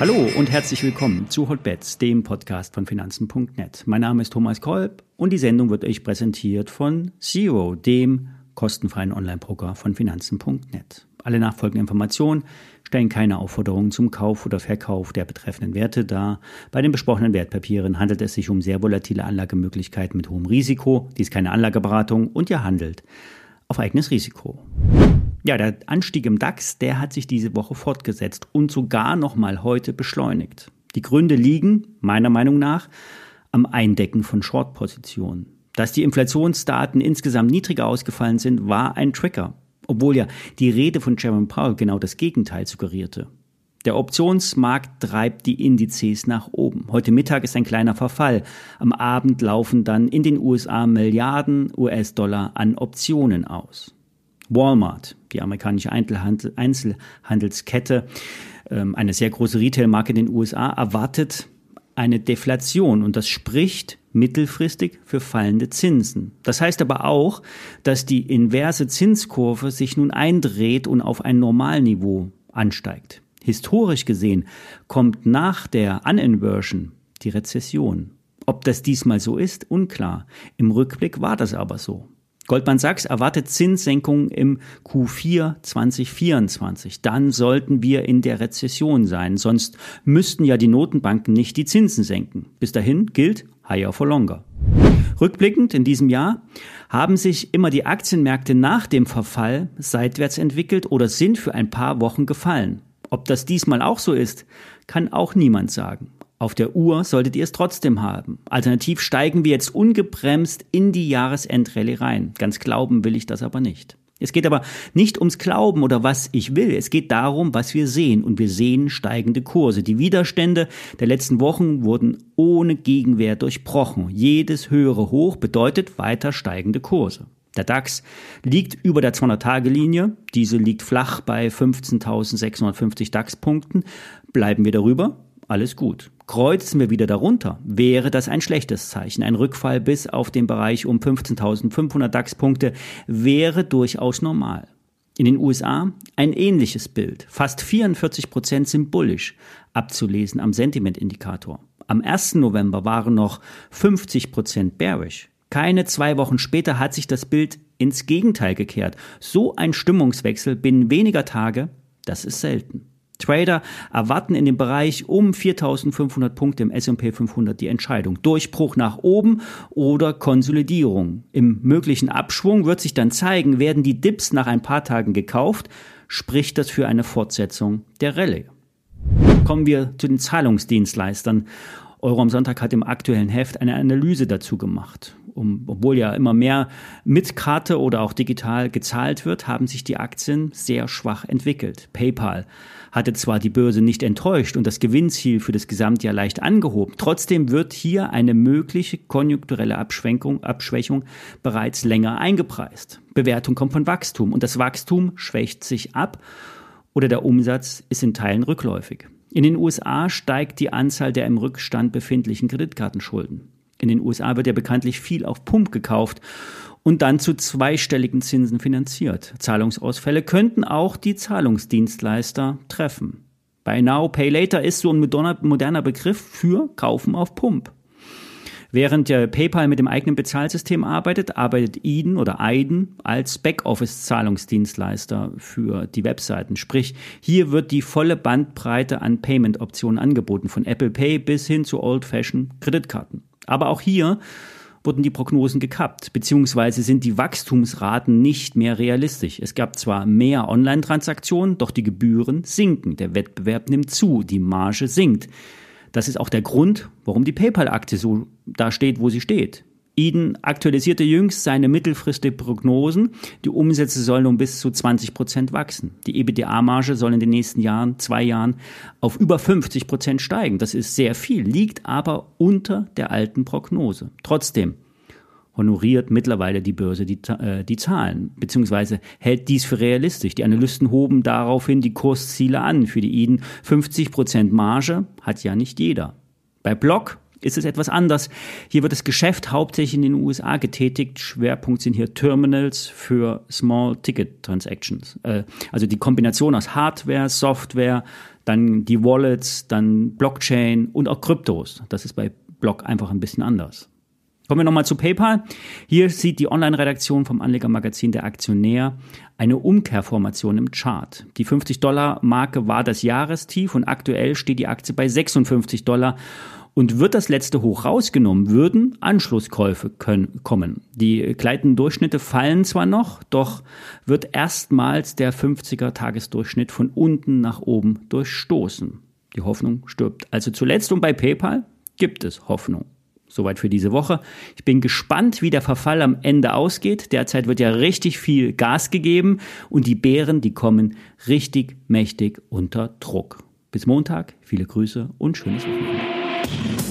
Hallo und herzlich willkommen zu Hotbets, dem Podcast von Finanzen.net. Mein Name ist Thomas Kolb und die Sendung wird euch präsentiert von Zero, dem kostenfreien Online-Broker von Finanzen.net. Alle nachfolgenden Informationen stellen keine Aufforderungen zum Kauf oder Verkauf der betreffenden Werte dar. Bei den besprochenen Wertpapieren handelt es sich um sehr volatile Anlagemöglichkeiten mit hohem Risiko. Dies ist keine Anlageberatung und ihr handelt auf eigenes Risiko. Ja, der Anstieg im DAX, der hat sich diese Woche fortgesetzt und sogar nochmal heute beschleunigt. Die Gründe liegen, meiner Meinung nach, am Eindecken von Short-Positionen. Dass die Inflationsdaten insgesamt niedriger ausgefallen sind, war ein Trigger, obwohl ja die Rede von Jerome Powell genau das Gegenteil suggerierte. Der Optionsmarkt treibt die Indizes nach oben. Heute Mittag ist ein kleiner Verfall. Am Abend laufen dann in den USA Milliarden US-Dollar an Optionen aus. Walmart, die amerikanische Einzelhandelskette, ähm, eine sehr große Retailmarke in den USA, erwartet eine Deflation und das spricht mittelfristig für fallende Zinsen. Das heißt aber auch, dass die inverse Zinskurve sich nun eindreht und auf ein Normalniveau ansteigt. Historisch gesehen kommt nach der Uninversion die Rezession. Ob das diesmal so ist, unklar. Im Rückblick war das aber so. Goldman Sachs erwartet Zinssenkungen im Q4 2024. Dann sollten wir in der Rezession sein, sonst müssten ja die Notenbanken nicht die Zinsen senken. Bis dahin gilt higher for longer. Rückblickend in diesem Jahr haben sich immer die Aktienmärkte nach dem Verfall seitwärts entwickelt oder sind für ein paar Wochen gefallen. Ob das diesmal auch so ist, kann auch niemand sagen. Auf der Uhr solltet ihr es trotzdem haben. Alternativ steigen wir jetzt ungebremst in die Jahresendrallye rein. Ganz glauben will ich das aber nicht. Es geht aber nicht ums Glauben oder was ich will. Es geht darum, was wir sehen. Und wir sehen steigende Kurse. Die Widerstände der letzten Wochen wurden ohne Gegenwehr durchbrochen. Jedes höhere Hoch bedeutet weiter steigende Kurse. Der DAX liegt über der 200-Tage-Linie. Diese liegt flach bei 15.650 DAX-Punkten. Bleiben wir darüber, alles gut. Kreuzen wir wieder darunter, wäre das ein schlechtes Zeichen. Ein Rückfall bis auf den Bereich um 15.500 DAX-Punkte wäre durchaus normal. In den USA ein ähnliches Bild. Fast 44 Prozent sind bullish, abzulesen am Sentiment-Indikator. Am 1. November waren noch 50 Prozent bearish. Keine zwei Wochen später hat sich das Bild ins Gegenteil gekehrt. So ein Stimmungswechsel binnen weniger Tage, das ist selten. Trader erwarten in dem Bereich um 4500 Punkte im S&P 500 die Entscheidung. Durchbruch nach oben oder Konsolidierung. Im möglichen Abschwung wird sich dann zeigen, werden die Dips nach ein paar Tagen gekauft, spricht das für eine Fortsetzung der Rallye. Kommen wir zu den Zahlungsdienstleistern. Euro am Sonntag hat im aktuellen Heft eine Analyse dazu gemacht um, obwohl ja immer mehr mit Karte oder auch digital gezahlt wird, haben sich die Aktien sehr schwach entwickelt. PayPal hatte zwar die Börse nicht enttäuscht und das Gewinnziel für das Gesamtjahr leicht angehoben, trotzdem wird hier eine mögliche konjunkturelle Abschwenkung, Abschwächung bereits länger eingepreist. Bewertung kommt von Wachstum und das Wachstum schwächt sich ab oder der Umsatz ist in Teilen rückläufig. In den USA steigt die Anzahl der im Rückstand befindlichen Kreditkartenschulden. In den USA wird ja bekanntlich viel auf Pump gekauft und dann zu zweistelligen Zinsen finanziert. Zahlungsausfälle könnten auch die Zahlungsdienstleister treffen. Buy Now, Pay Later ist so ein moderner Begriff für Kaufen auf Pump. Während der PayPal mit dem eigenen Bezahlsystem arbeitet, arbeitet Eden oder Aiden als Backoffice-Zahlungsdienstleister für die Webseiten. Sprich, hier wird die volle Bandbreite an Payment-Optionen angeboten, von Apple Pay bis hin zu Old-Fashioned Kreditkarten. Aber auch hier wurden die Prognosen gekappt, beziehungsweise sind die Wachstumsraten nicht mehr realistisch. Es gab zwar mehr Online-Transaktionen, doch die Gebühren sinken. Der Wettbewerb nimmt zu, die Marge sinkt. Das ist auch der Grund, warum die PayPal-Aktie so da steht, wo sie steht. Eden aktualisierte jüngst seine mittelfristigen Prognosen. Die Umsätze sollen um bis zu 20 Prozent wachsen. Die EBITDA-Marge soll in den nächsten Jahren, zwei Jahren, auf über 50 Prozent steigen. Das ist sehr viel, liegt aber unter der alten Prognose. Trotzdem honoriert mittlerweile die Börse die, äh, die Zahlen, beziehungsweise hält dies für realistisch. Die Analysten hoben daraufhin die Kursziele an. Für die Eden 50 Prozent Marge hat ja nicht jeder. Bei Block ist es etwas anders. Hier wird das Geschäft hauptsächlich in den USA getätigt. Schwerpunkt sind hier Terminals für Small Ticket Transactions. Äh, also die Kombination aus Hardware, Software, dann die Wallets, dann Blockchain und auch Kryptos. Das ist bei Block einfach ein bisschen anders. Kommen wir nochmal zu PayPal. Hier sieht die Online-Redaktion vom Anlegermagazin Der Aktionär eine Umkehrformation im Chart. Die 50-Dollar-Marke war das Jahrestief und aktuell steht die Aktie bei 56 Dollar. Und wird das letzte Hoch rausgenommen, würden Anschlusskäufe können, kommen. Die gleitenden Durchschnitte fallen zwar noch, doch wird erstmals der 50er Tagesdurchschnitt von unten nach oben durchstoßen. Die Hoffnung stirbt also zuletzt und bei PayPal gibt es Hoffnung. Soweit für diese Woche. Ich bin gespannt, wie der Verfall am Ende ausgeht. Derzeit wird ja richtig viel Gas gegeben und die Bären, die kommen richtig mächtig unter Druck. Bis Montag, viele Grüße und schönes Wochenende. Thank you.